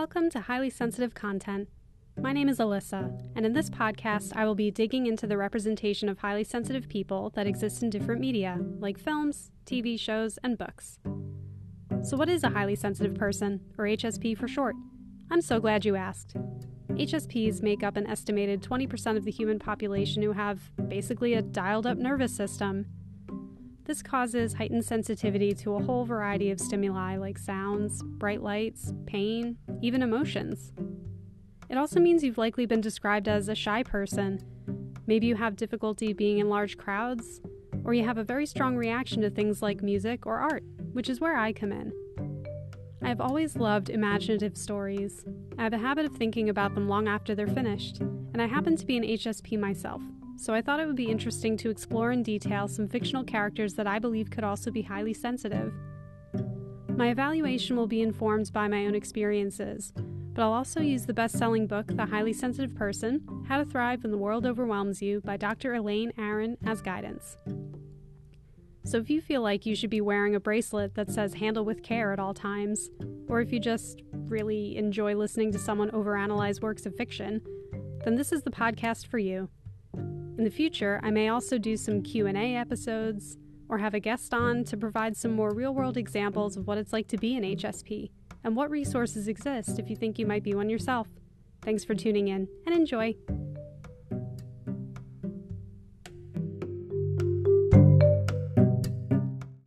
Welcome to Highly Sensitive Content. My name is Alyssa, and in this podcast, I will be digging into the representation of highly sensitive people that exist in different media, like films, TV shows, and books. So, what is a highly sensitive person, or HSP for short? I'm so glad you asked. HSPs make up an estimated 20% of the human population who have basically a dialed up nervous system. This causes heightened sensitivity to a whole variety of stimuli like sounds, bright lights, pain, even emotions. It also means you've likely been described as a shy person. Maybe you have difficulty being in large crowds, or you have a very strong reaction to things like music or art, which is where I come in. I have always loved imaginative stories. I have a habit of thinking about them long after they're finished, and I happen to be an HSP myself, so I thought it would be interesting to explore in detail some fictional characters that I believe could also be highly sensitive. My evaluation will be informed by my own experiences, but I'll also use the best selling book, The Highly Sensitive Person How to Thrive When the World Overwhelms You by Dr. Elaine Aron as guidance. So if you feel like you should be wearing a bracelet that says handle with care at all times, or if you just really enjoy listening to someone overanalyze works of fiction, then this is the podcast for you. In the future, I may also do some Q&A episodes or have a guest on to provide some more real-world examples of what it's like to be an HSP and what resources exist if you think you might be one yourself. Thanks for tuning in and enjoy.